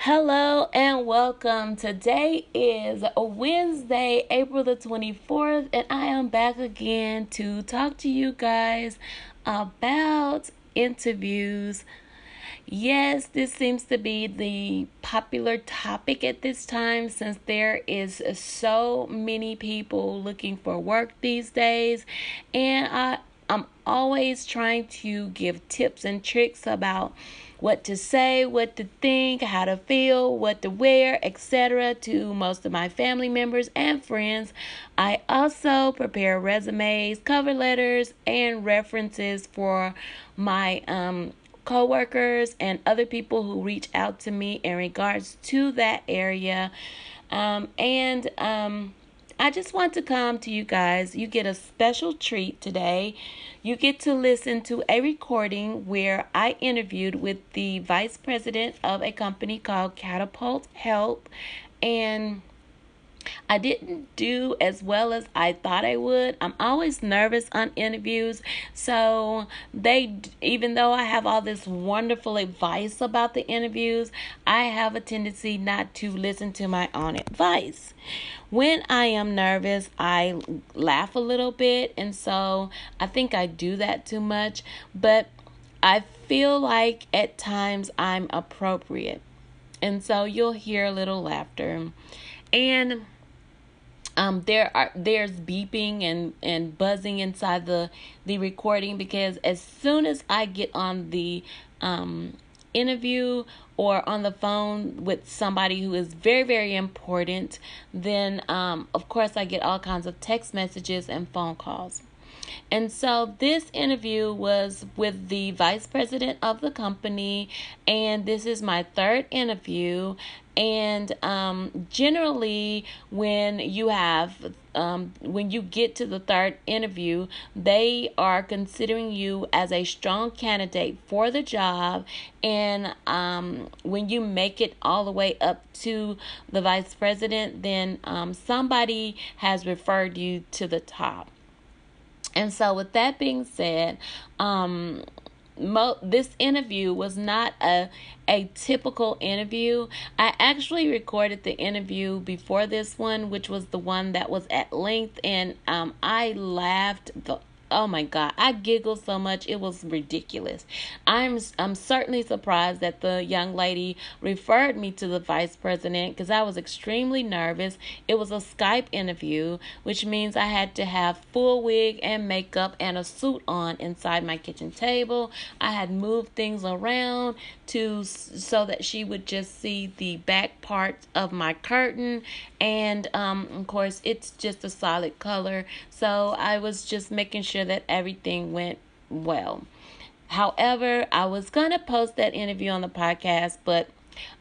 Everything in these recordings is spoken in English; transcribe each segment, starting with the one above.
Hello and welcome. Today is Wednesday, April the 24th, and I am back again to talk to you guys about interviews. Yes, this seems to be the popular topic at this time since there is so many people looking for work these days, and I I'm always trying to give tips and tricks about what to say, what to think, how to feel, what to wear, etc. to most of my family members and friends. I also prepare resumes, cover letters, and references for my um coworkers and other people who reach out to me in regards to that area. Um, and um, I just want to come to you guys. You get a special treat today. You get to listen to a recording where I interviewed with the vice president of a company called Catapult Health. And I didn't do as well as I thought I would. I'm always nervous on interviews. So, they even though I have all this wonderful advice about the interviews, I have a tendency not to listen to my own advice. When I am nervous, I laugh a little bit, and so I think I do that too much, but I feel like at times I'm appropriate. And so you'll hear a little laughter. And um, there are there's beeping and and buzzing inside the the recording because as soon as I get on the um, interview or on the phone with somebody who is very very important, then um, of course I get all kinds of text messages and phone calls. And so this interview was with the vice president of the company, and this is my third interview. And um, generally, when you have um, when you get to the third interview, they are considering you as a strong candidate for the job. And um, when you make it all the way up to the vice president, then um, somebody has referred you to the top. And so, with that being said, um, mo- this interview was not a a typical interview. I actually recorded the interview before this one, which was the one that was at length, and um, I laughed the oh my god i giggled so much it was ridiculous. I'm i'm certainly surprised that the young lady referred me to the vice president because i was extremely nervous. It was a skype interview which means i had to have full wig and makeup and a suit on inside my kitchen table. I had moved things around to so that she would just see the back part of my curtain. And um of course it's just a solid color. So i was just making sure that everything went well. However i was gonna post that interview on the podcast but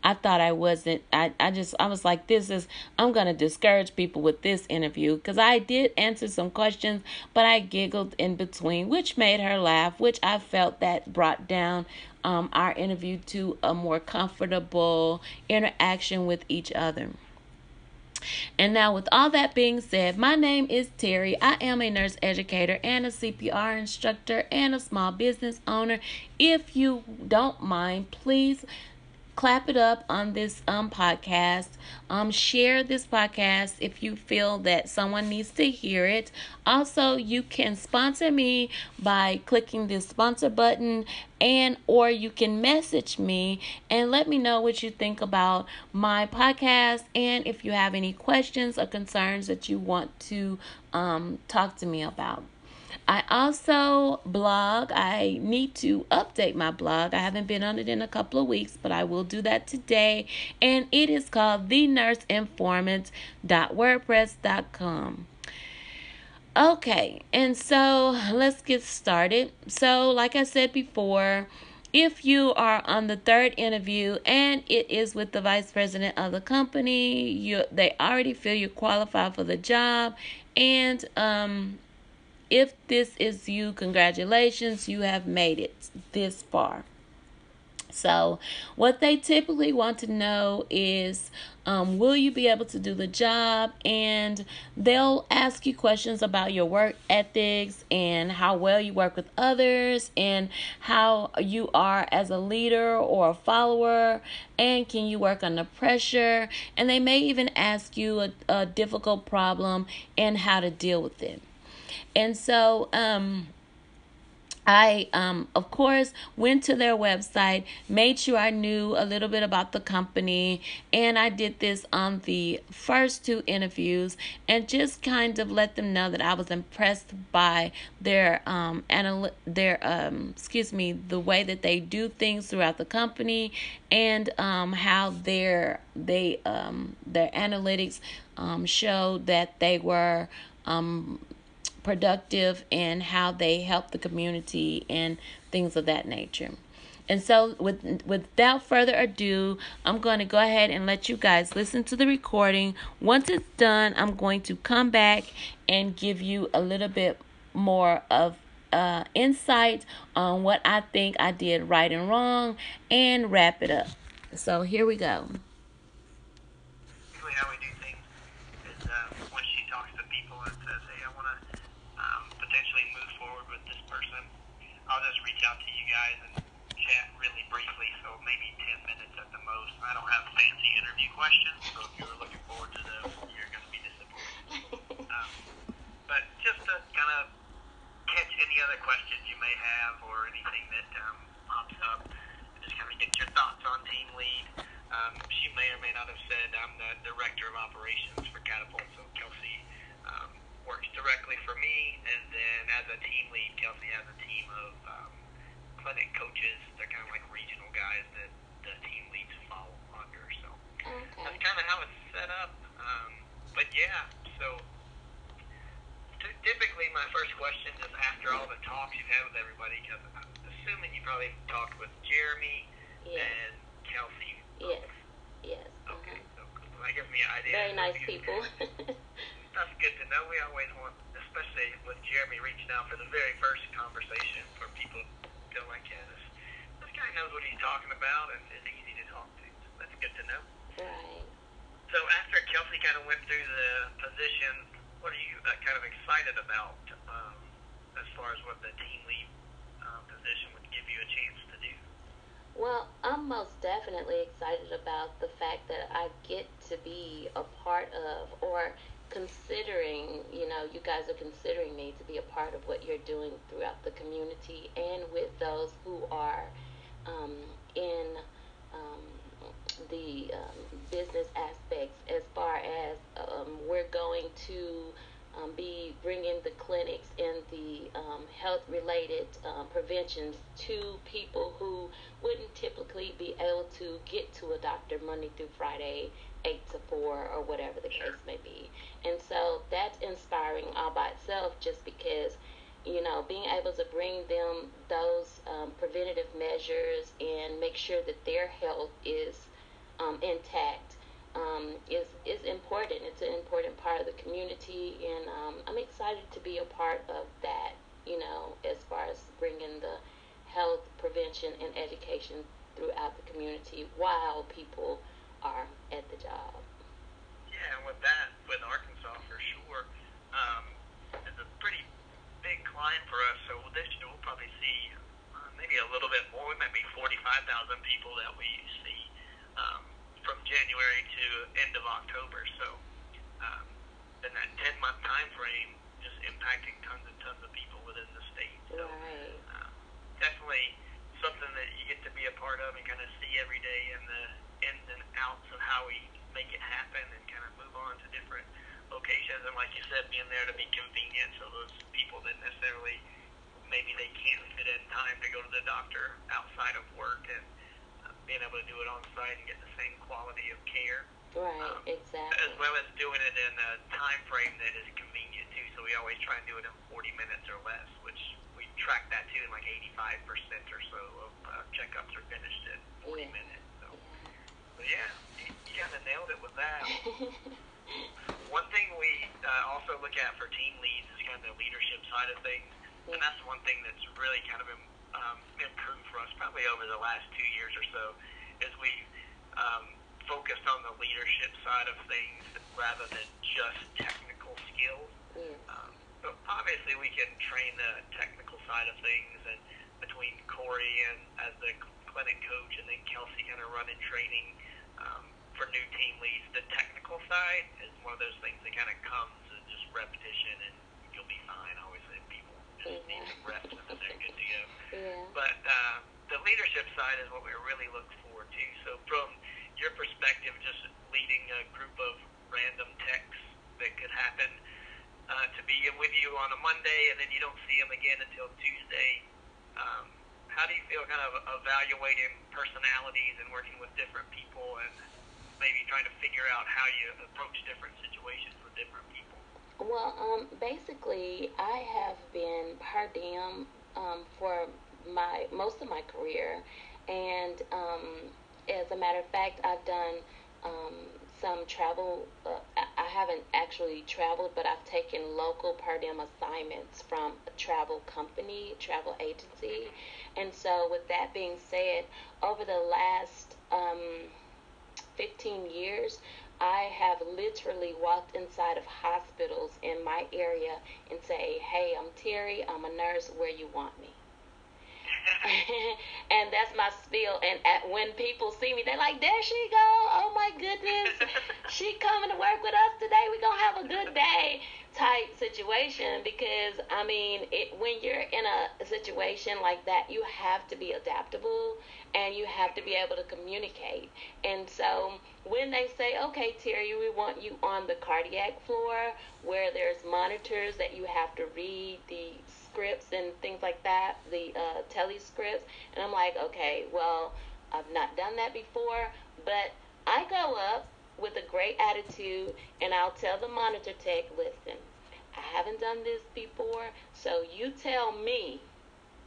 I thought I wasn't. I, I just, I was like, this is, I'm going to discourage people with this interview because I did answer some questions, but I giggled in between, which made her laugh, which I felt that brought down um, our interview to a more comfortable interaction with each other. And now, with all that being said, my name is Terry. I am a nurse educator and a CPR instructor and a small business owner. If you don't mind, please clap it up on this um podcast. Um share this podcast if you feel that someone needs to hear it. Also, you can sponsor me by clicking the sponsor button and or you can message me and let me know what you think about my podcast and if you have any questions or concerns that you want to um talk to me about. I also blog. I need to update my blog. I haven't been on it in a couple of weeks, but I will do that today. And it is called thenurseinformant.wordpress.com. Okay, and so let's get started. So, like I said before, if you are on the third interview and it is with the vice president of the company, you they already feel you qualify for the job and um if this is you, congratulations, you have made it this far. So, what they typically want to know is um, will you be able to do the job? And they'll ask you questions about your work ethics and how well you work with others and how you are as a leader or a follower. And can you work under pressure? And they may even ask you a, a difficult problem and how to deal with it. And so, um, I, um, of course, went to their website, made sure I knew a little bit about the company, and I did this on the first two interviews and just kind of let them know that I was impressed by their um anal- their um excuse me the way that they do things throughout the company and um how their they um their analytics um showed that they were um productive and how they help the community and things of that nature. And so, with without further ado, I'm going to go ahead and let you guys listen to the recording. Once it's done, I'm going to come back and give you a little bit more of uh, insight on what I think I did right and wrong, and wrap it up. So here we go. Guys and chat really briefly, so maybe 10 minutes at the most. I don't have fancy interview questions, so if you were looking forward to those, you're going to be disappointed. Um, but just to kind of catch any other questions you may have or anything that um, pops up, just kind of get your thoughts on team lead. Um, she may or may not have said I'm the director of operations for Catapult, so Kelsey um, works directly for me, and then as a team lead, Kelsey has a team of clinic coaches. They're kind of like regional guys that the team leads follow under. So okay. that's kind of how it's set up. Um, but yeah, so t- typically my first question is after all the talks you've had with everybody, because I'm assuming you probably talked with Jeremy yes. and Kelsey. Yes. Yes. Okay. So that gives me an idea. Very nice people. that's good to know. We always want, especially with Jeremy reaching out for the very first conversation, for people feel like, yeah, this, this guy knows what he's talking about and is easy to talk to. So that's good to know. Right. So after Kelsey kind of went through the position, what are you uh, kind of excited about um, as far as what the team lead uh, position would give you a chance to do? Well, I'm most definitely excited about the fact that I get to be a part of or considering, you know, you guys are considering me to be a part of what you're doing throughout the community and with those who are um, in um, the um, business aspects as far as um, we're going to um, be bringing the clinics and the um, health related um, preventions to people who wouldn't typically be able to get to a doctor Monday through Friday, 8 to 4, or whatever the case may be. And so that's inspiring all by itself just because, you know, being able to bring them those um, preventative measures and make sure that their health is um, intact um, is is important. It's an important part of the community, and um, I'm excited to be a part of that. You know, as far as bringing the health prevention and education throughout the community while people are at the job. Yeah, and with that, with Arkansas for sure, um, it's a pretty big climb for us. So this year we'll probably see uh, maybe a little bit more. We might be 45,000 people that we see. Um, from January to end of October. So um, in that 10 month time frame, just impacting tons and tons of people within the state. So right. uh, definitely something that you get to be a part of and kind of see every day in the ins and outs of how we make it happen and kind of move on to different locations. And like you said, being there to be convenient so those people that necessarily maybe they can't fit in time to go to the doctor outside of work and being able to do it on site and get the same quality of care. Right, um, exactly. As well as doing it in a time frame that is convenient too. So we always try and do it in 40 minutes or less, which we track that too. And like 85% or so of uh, checkups are finished in 40 yeah. minutes. Yeah. you, you kind of nailed it with that. one thing we uh, also look at for team leads is kind of the leadership side of things, and that's one thing that's really kind of um, improved for us probably over the last two years or so is we um, focused on the leadership side of things rather than just technical skills. Yeah. Um, but obviously, we can train the technical side of things, and between Corey and as the clinic coach, and then Kelsey kind of running training um, for new team leads, the technical side is one of those things that kind of comes and just repetition, and you'll be fine. Obviously, people just need some reps, and then they're good to go. Yeah. But uh, the leadership side is what we really look forward to. So from your perspective, just leading a group of random techs that could happen uh, to be with you on a Monday and then you don't see them again until Tuesday. Um, how do you feel kind of evaluating personalities and working with different people and maybe trying to figure out how you approach different situations with different people? Well, um, basically, I have been per diem um, for my most of my career, and um, as a matter of fact, I've done um, some travel. Uh, I haven't actually traveled, but I've taken local per diem assignments from a travel company, travel agency. And so, with that being said, over the last um, 15 years, I have literally walked inside of hospitals in my area and say, "Hey, I'm Terry. I'm a nurse. Where you want me?" that's my spiel. And at, when people see me, they're like, "There she go! Oh my goodness, she coming to work with us today. We gonna have a good day." Type situation because I mean, it when you're in a situation like that, you have to be adaptable and you have to be able to communicate. And so when they say, "Okay, Terry, we want you on the cardiac floor where there's monitors that you have to read the scripts and things like that, the uh, tele scripts. And I'm like, okay, well, I've not done that before, but I go up with a great attitude and I'll tell the monitor tech, listen, I haven't done this before, so you tell me,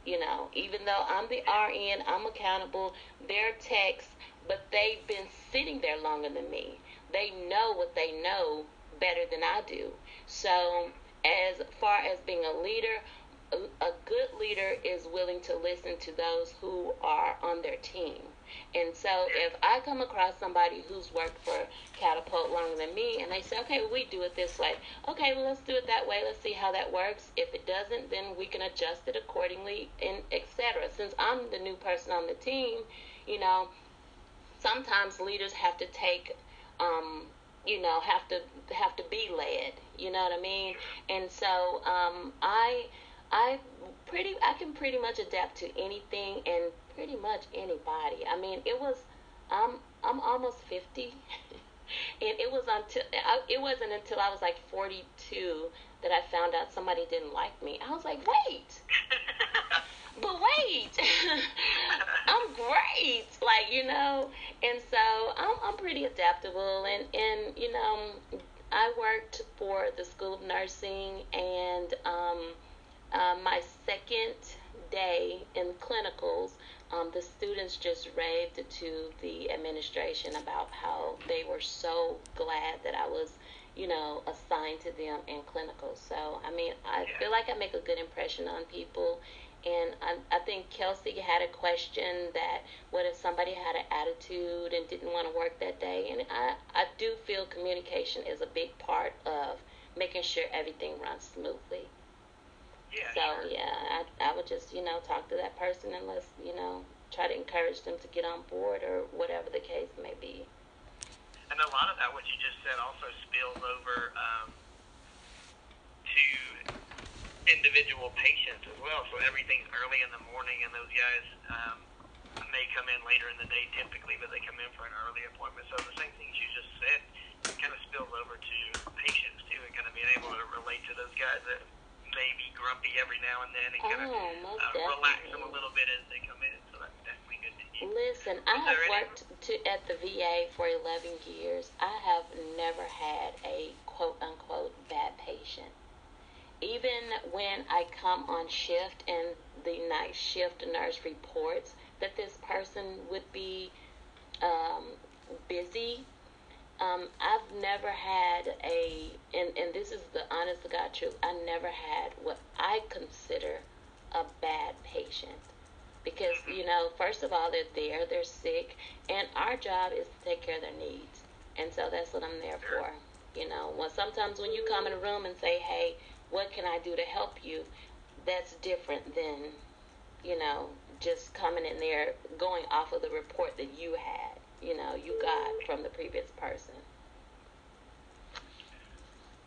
you know, even though I'm the RN, I'm accountable, they're techs, but they've been sitting there longer than me. They know what they know better than I do. So, as far as being a leader, a good leader is willing to listen to those who are on their team. And so if I come across somebody who's worked for Catapult longer than me and they say, okay, well, we do it this way. Okay, well, let's do it that way. Let's see how that works. If it doesn't, then we can adjust it accordingly and etc. Since I'm the new person on the team, you know, sometimes leaders have to take um, you know, have to have to be led. You know what I mean? And so um, I I pretty I can pretty much adapt to anything and pretty much anybody. I mean, it was I'm I'm almost 50 and it was until I, it wasn't until I was like 42 that I found out somebody didn't like me. I was like, "Wait." but wait. I'm great. Like, you know, and so I'm I'm pretty adaptable and and you know, I worked for the School of Nursing and um um, my second day in clinicals, um, the students just raved to the administration about how they were so glad that I was, you know, assigned to them in clinicals. So, I mean, I feel like I make a good impression on people. And I, I think Kelsey had a question that what if somebody had an attitude and didn't want to work that day? And I, I do feel communication is a big part of making sure everything runs smoothly. Yeah, So sure. yeah, I, I would just you know talk to that person and let's you know try to encourage them to get on board or whatever the case may be. And a lot of that, what you just said, also spills over um, to individual patients as well. So everything's early in the morning, and those guys um, may come in later in the day typically, but they come in for an early appointment. So the same things you just said kind of spills over to patients too, and kind of being able to relate to those guys that may be grumpy every now and then, and kind of Oh, uh, relax them a little bit as they come in. So that's definitely good to hear. Listen, I have any- worked to, at the VA for 11 years. I have never had a quote unquote bad patient. Even when I come on shift and the night shift nurse reports that this person would be um, busy, um, I've never had a, and, and this is the honest to God truth, I never had what I consider a bad patient. because you know, first of all, they're there, they're sick, and our job is to take care of their needs, and so that's what I'm there for. You know, when sometimes when you come in a room and say, "Hey, what can I do to help you?" That's different than, you know, just coming in there going off of the report that you had, you know, you got from the previous person.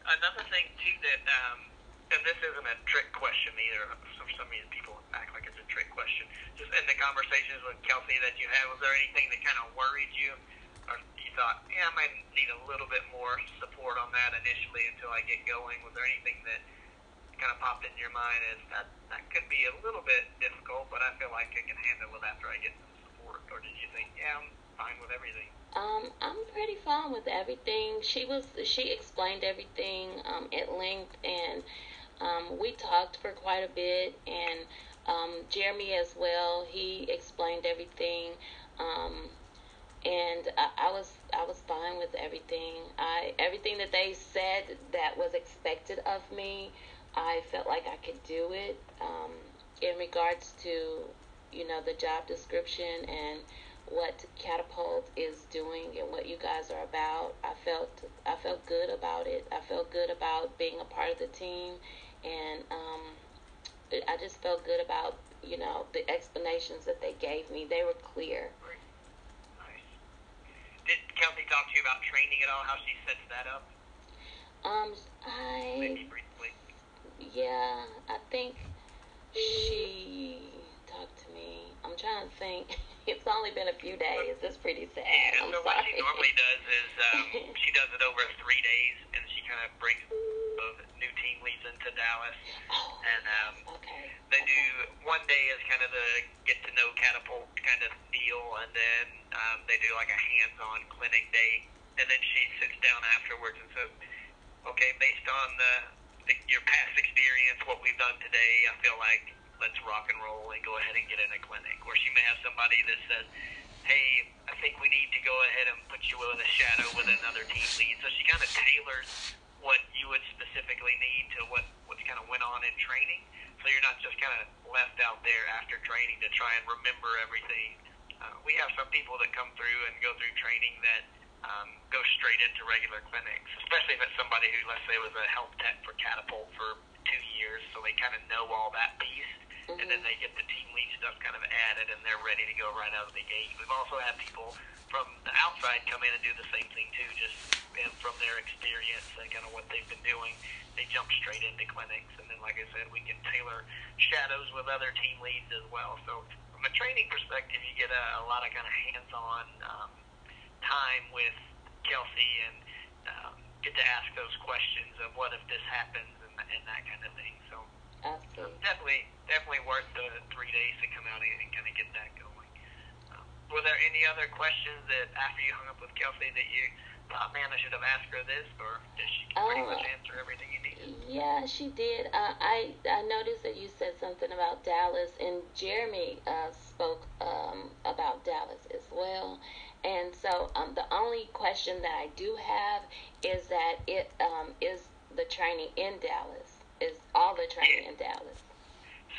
Another thing too that, um, and this isn't a trick question either. So some these people act like it's a trick question. Just in the conversations with Kelsey that you had, was there anything that kind of worried you, or you thought, yeah, I might need a little bit more support on that initially until I get going? Was there anything that kind of popped in your mind as that that could be a little bit difficult, but I feel like I can handle it after I get some support? Or did you think, yeah, I'm fine with everything? Um, I'm pretty fine with everything. She was she explained everything um, at length, and um, we talked for quite a bit. And um, Jeremy as well, he explained everything, um, and I, I was I was fine with everything. I everything that they said that was expected of me, I felt like I could do it. Um, in regards to you know the job description and what Catapult is doing and what you guys are about. I felt I felt good about it. I felt good about being a part of the team, and um, I just felt good about you know the explanations that they gave me. They were clear. Nice. Did Kelsey talk to you about training at all? How she sets that up? Um, I Maybe briefly. yeah, I think she talked to me. I'm trying to think. It's only been a few days. It's pretty sad. Yeah, I'm so what she normally does is um, she does it over three days, and she kind of brings new team leads into Dallas, Oh, and um, okay. they do one day is kind of the get to know catapult kind of deal, and then um, they do like a hands-on clinic day, and then she sits down afterwards and says, "Okay, based on the, the your past experience, what we've done today, I feel like let's rock and roll and go ahead and get in a clinic." Or she may have somebody that says. Hey, I think we need to go ahead and put you in a shadow with another team lead. So she kind of tailors what you would specifically need to what what's kind of went on in training. So you're not just kind of left out there after training to try and remember everything. Uh, we have some people that come through and go through training that um, go straight into regular clinics, especially if it's somebody who, let's say, was a health tech for Catapult for two years, so they kind of know all that piece, and then they get the team lead stuff kind of added, and they're ready to go right out of the gate. We've also had people from the outside come in and do the same thing too, just and from their experience and kind of what they've been doing, they jump straight into clinics, and then, like I said, we can tailor shadows with other team leads as well. So from a training perspective, you get a, a lot of kind of hands-on um, time with Kelsey and um, get to ask those questions of what if this happens and, and that kind of thing. So Um, definitely, definitely worth the three days to come out and, and kind of get that going. Um, were there any other questions that after you hung up with Kelsey that you thought, man, I should have asked her this, or did she pretty Uh, much answer everything you needed? Yeah, she did. Uh, I I noticed that you said something about Dallas, and Jeremy uh, spoke um, about Dallas as well. And so um, the only question that I do have is that it um, is the training in Dallas. Is all the training in Dallas?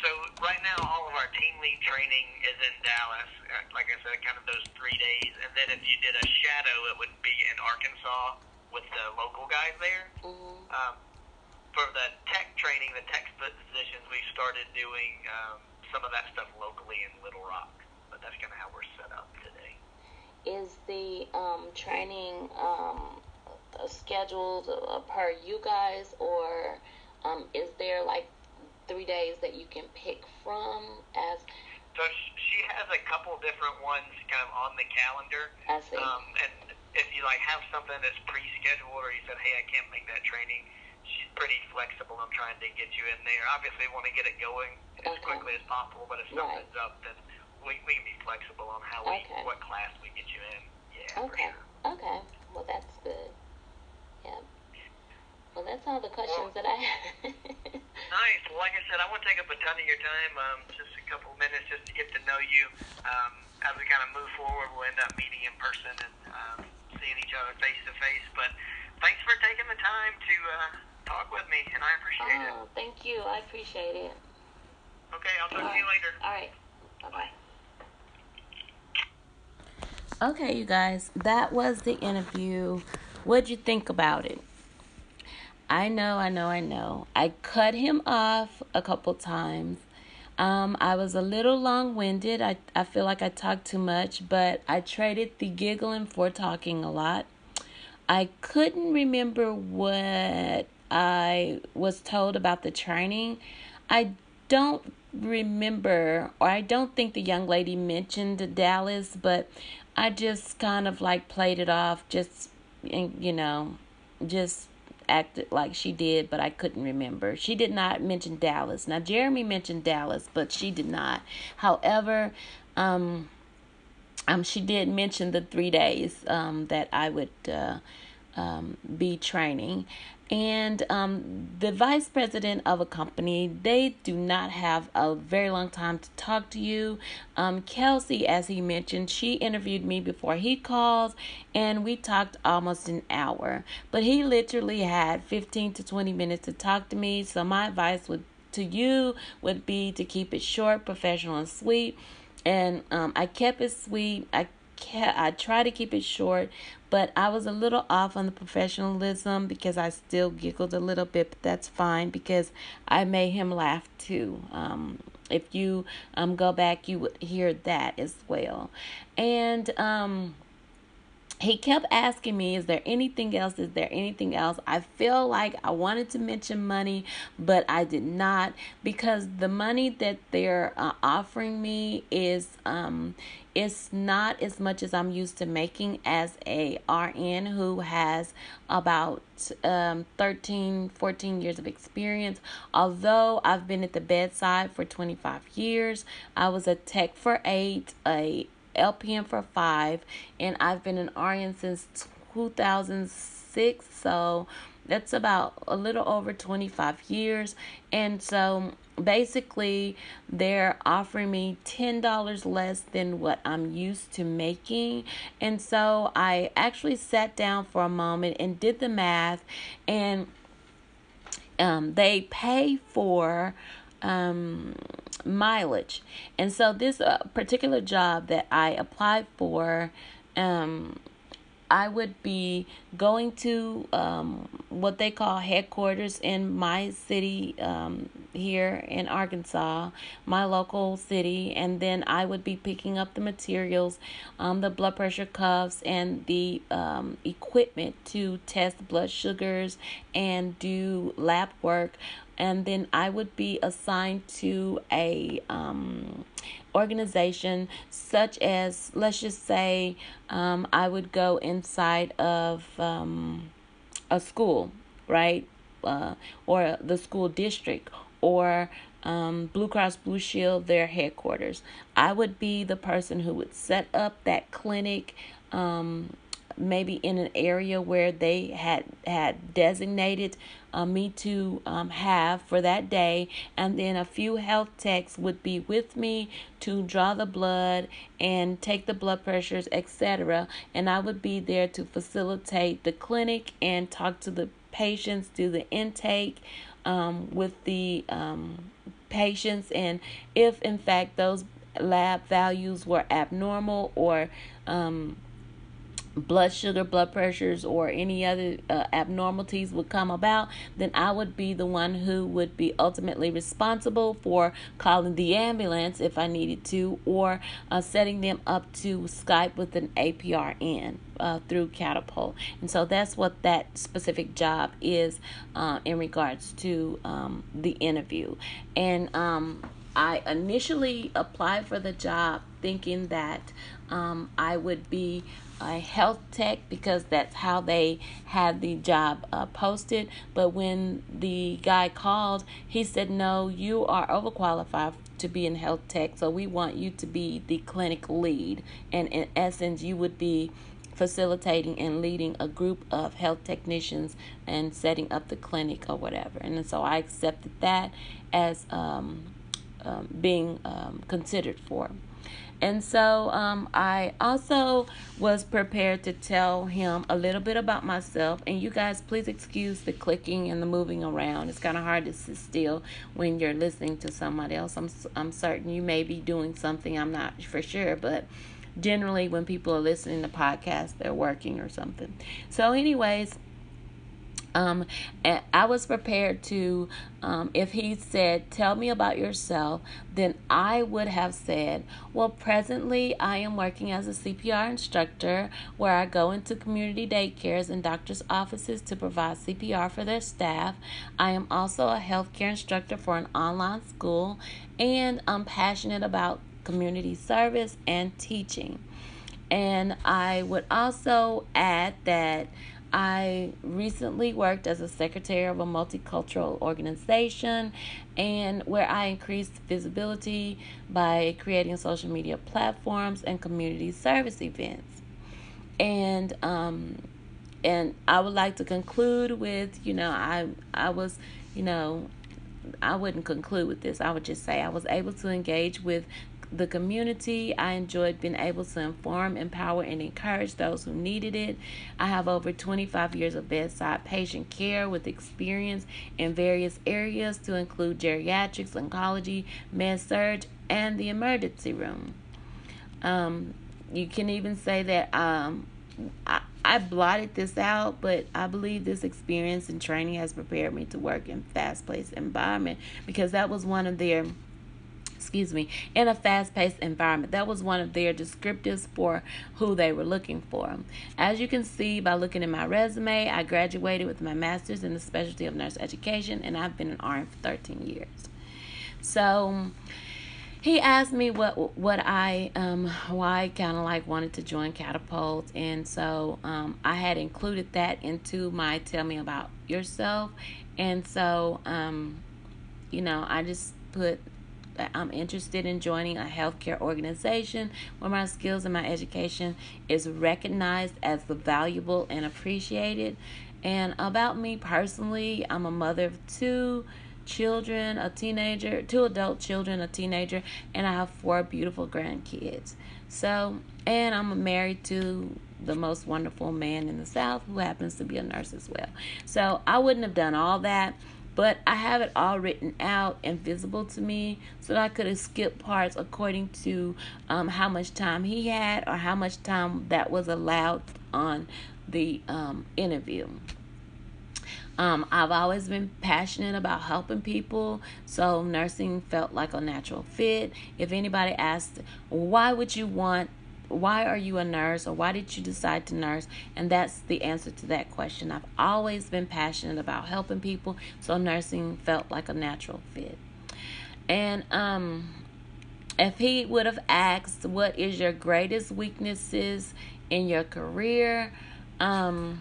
So right now, all of our team lead training is in Dallas. Uh, Like I said, kind of those three days, and then if you did a shadow, it would be in Arkansas with the local guys there. hmm Um, for the tech training, the tech positions, we started doing um, some of that stuff locally in Little Rock. But that's kind of how we're set up today. Is the um, training um, scheduled uh, per you guys, or um, is there like three days that you can pick from as So she has a couple different ones kind of on the calendar. I see? Um, and if you like have something that's pre-scheduled, or you said, "Hey, I can't make that training," she's pretty flexible on trying to get you in there. Obviously, want to get it going as Okay. quickly as possible, but if Right. something's up, then we, we can be flexible on how we Okay. what class we get you in. Yeah. Okay. sure. Okay. Well, that's good. Yeah. Well, that's all the questions that I have. Nice. Well, like I said, I won't take up a ton of your time. Um, just a couple minutes just to get to know you. Um, as we kind of move forward, we'll end up meeting in person and um, seeing each other face to face. But thanks for taking the time to uh, talk with me, and I appreciate it. oh, thank you. I appreciate it. Okay, I'll talk to you later. All right. Bye bye. Okay, you guys, that was the interview. What'd you think about it? I know, I know, I know. I cut him off a couple times. Um, I was a little long winded. I, I feel like I talked too much, but I traded the giggling for talking a lot. I couldn't remember what I was told about the training. I don't remember, or I don't think the young lady mentioned Dallas, but I just kind of like played it off, just, you know, just acted like she did, but I couldn't remember. She did not mention Dallas. Now, Jeremy mentioned Dallas, but she did not. However, um, um, she did mention the three days um, that I would uh, um, be training. And um, the vice president of a company, they do not have a very long time to talk to you. Um, Kelsey, as he mentioned, she interviewed me before he calls, and we talked almost an hour. But he literally had 15 to 20 minutes to talk to me. So my advice would to you would be to keep it short, professional, and sweet. And um, I kept it sweet. I kept, I try to keep it short, but I was a little off on the professionalism because I still giggled a little bit, but that's fine because I made him laugh too. Um, if you um, go back, you would hear that as well. And um, he kept asking me, Is there anything else? Is there anything else? I feel like I wanted to mention money, but I did not because the money that they're uh, offering me is um it's not as much as I'm used to making as a RN who has about um, 13, 14 years of experience. Although I've been at the bedside for 25 years, I was a tech for eight, a LPN for five, and I've been an RN since 2006. So that's about a little over 25 years. And so basically, they're offering me $10 less than what I'm used to making. And so I actually sat down for a moment and did the math, and um, they pay for um, mileage. And so this uh, particular job that I applied for, um, I would be going to um, what they call headquarters in my city um, here in Arkansas, my local city, and then I would be picking up the materials, um, the blood pressure cuffs, and the um, equipment to test blood sugars and do lab work and then I would be assigned to a um, organization such as let's just say um, I would go inside of um, a school, right, uh, or the school district or um, Blue Cross Blue Shield, their headquarters. I would be the person who would set up that clinic um, maybe in an area where they had had designated uh, me to um, have for that day. And then a few health techs would be with me to draw the blood and take the blood pressures etc and i would be there to facilitate the clinic and talk to the patients do the intake um, with the um, patients. And if in fact those lab values were abnormal or um, blood sugar, blood pressures, or any other uh, abnormalities would come about, then I would be the one who would be ultimately responsible for calling the ambulance if I needed to, or uh, setting them up to Skype with an APRN. Uh, through Catapult. And so that's what that specific job is uh, in regards to um, the interview. And um, I initially applied for the job thinking that um, I would be a health tech because that's how they had the job uh, posted. But when the guy called, he said, No, you are overqualified to be in health tech, so we want you to be the clinic lead. And in essence, you would be facilitating and leading a group of health technicians and setting up the clinic or whatever. And so I accepted that as um, um, being um, considered for. And so um, I also was prepared to tell him a little bit about myself. And you guys, please excuse the clicking and the moving around. It's kind of hard to sit still when you're listening to somebody else. I'm, I'm certain you may be doing something, I'm not for sure, but generally when people are listening to podcasts, they're working or something. So, anyways, um, and I was prepared to, um, if he said, Tell me about yourself, then I would have said, Well, presently I am working as a CPR instructor where I go into community daycares and doctors' offices to provide CPR for their staff. I am also a healthcare instructor for an online school, and I'm passionate about community service and teaching. And I would also add that I recently worked as a secretary of a multicultural organization and where I increased visibility by creating social media platforms and community service events. And um and I would like to conclude with, you know, I I was, you know, I wouldn't conclude with this. I would just say I was able to engage with the community. I enjoyed being able to inform, empower, and encourage those who needed it. I have over 25 years of bedside patient care with experience in various areas to include geriatrics, oncology, med surg, and the emergency room. Um, you can even say that um, I, I blotted this out, but I believe this experience and training has prepared me to work in fast-paced environment because that was one of their excuse me, in a fast paced environment. That was one of their descriptives for who they were looking for. As you can see by looking at my resume, I graduated with my master's in the specialty of nurse education, and I've been an RN for 13 years. So, he asked me what what I um why kind of like wanted to join Catapult, and so um, I had included that into my tell me about yourself, and so um, you know I just put I'm interested in joining a healthcare organization where my skills and my education is recognized as valuable and appreciated. And about me personally, I'm a mother of two children, a teenager, two adult children, a teenager, and I have four beautiful grandkids. So, and I'm married to the most wonderful man in the South who happens to be a nurse as well. So, I wouldn't have done all that but I have it all written out and visible to me so that I could have skipped parts according to um, how much time he had or how much time that was allowed on the um, interview. Um, I've always been passionate about helping people, so nursing felt like a natural fit. If anybody asked, why would you want why are you a nurse or why did you decide to nurse? And that's the answer to that question. I've always been passionate about helping people, so nursing felt like a natural fit. And um if he would have asked what is your greatest weaknesses in your career, um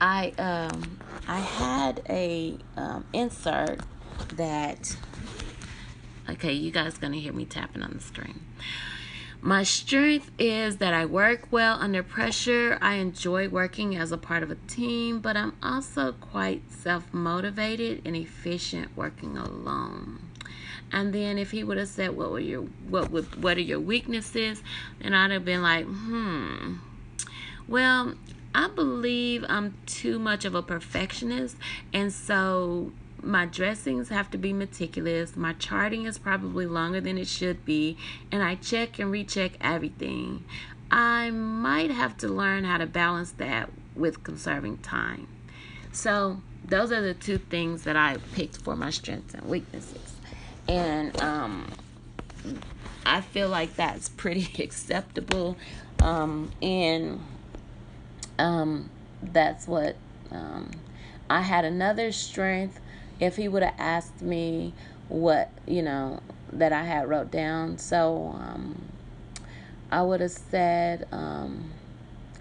I um I had a um, insert that Okay, you guys gonna hear me tapping on the screen. My strength is that I work well under pressure. I enjoy working as a part of a team, but I'm also quite self motivated and efficient working alone. And then if he would have said, "What were your what would what are your weaknesses?" and I'd have been like, "Hmm. Well, I believe I'm too much of a perfectionist, and so my dressings have to be meticulous. My charting is probably longer than it should be, and I check and recheck everything. I might have to learn how to balance that with conserving time. So, those are the two things that I picked for my strengths and weaknesses. And um, I feel like that's pretty acceptable. Um, and um, that's what um, I had another strength if he would have asked me what you know that I had wrote down, so um, I would have said um,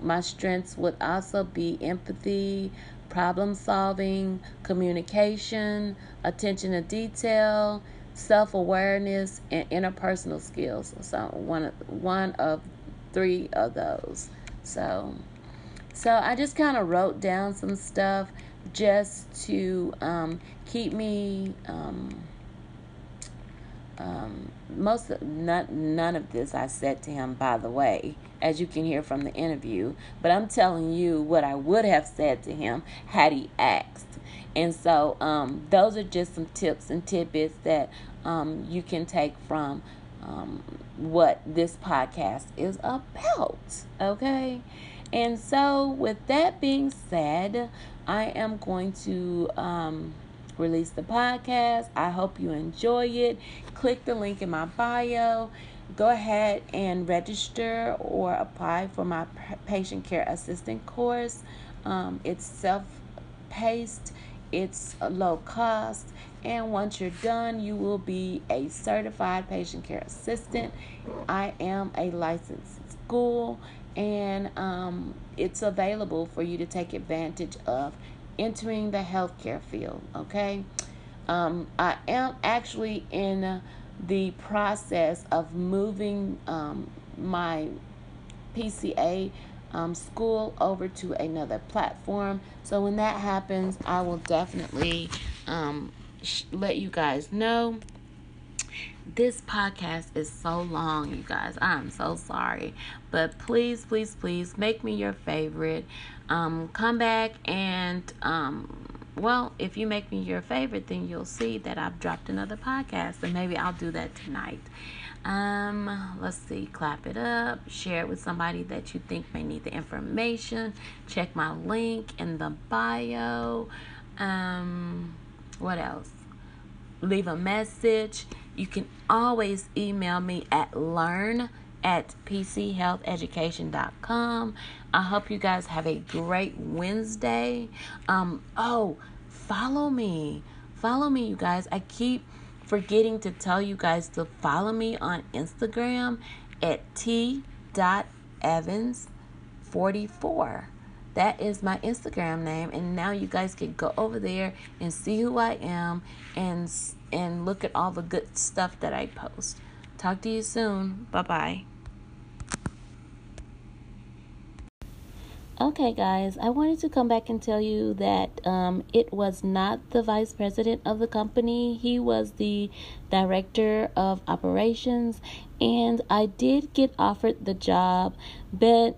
my strengths would also be empathy, problem solving, communication, attention to detail, self awareness, and interpersonal skills. So one one of three of those. So so I just kind of wrote down some stuff just to um, keep me um, um, most of, none, none of this I said to him, by the way, as you can hear from the interview. But I'm telling you what I would have said to him had he asked. And so um, those are just some tips and tidbits that um, you can take from um, what this podcast is about. Okay. And so, with that being said, I am going to um, release the podcast. I hope you enjoy it. Click the link in my bio. Go ahead and register or apply for my patient care assistant course. Um, it's self paced, it's low cost, and once you're done, you will be a certified patient care assistant. I am a licensed school, and um, it's available for you to take advantage of entering the healthcare field. Okay, um, I am actually in the process of moving um, my PCA um, school over to another platform. So when that happens, I will definitely um, sh- let you guys know. This podcast is so long, you guys. I'm so sorry. But please, please, please make me your favorite. Um, come back and, um, well, if you make me your favorite, then you'll see that I've dropped another podcast. And maybe I'll do that tonight. Um, let's see, clap it up, share it with somebody that you think may need the information. Check my link in the bio. Um, what else? Leave a message. You can always email me at learn at pchealtheducation.com. I hope you guys have a great Wednesday. Um, oh, follow me. Follow me, you guys. I keep forgetting to tell you guys to follow me on Instagram at t.evans44. That is my Instagram name and now you guys can go over there and see who I am and and look at all the good stuff that I post. Talk to you soon. Bye-bye. Okay, guys, I wanted to come back and tell you that um, it was not the vice president of the company. He was the director of operations, and I did get offered the job, but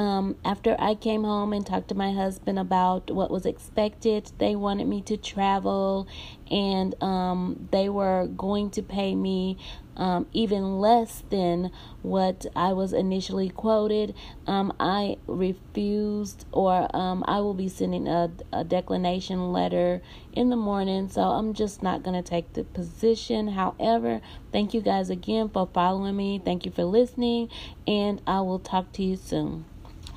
um, after I came home and talked to my husband about what was expected, they wanted me to travel and um, they were going to pay me um, even less than what I was initially quoted. Um, I refused, or um, I will be sending a, a declination letter in the morning, so I'm just not going to take the position. However, thank you guys again for following me. Thank you for listening, and I will talk to you soon.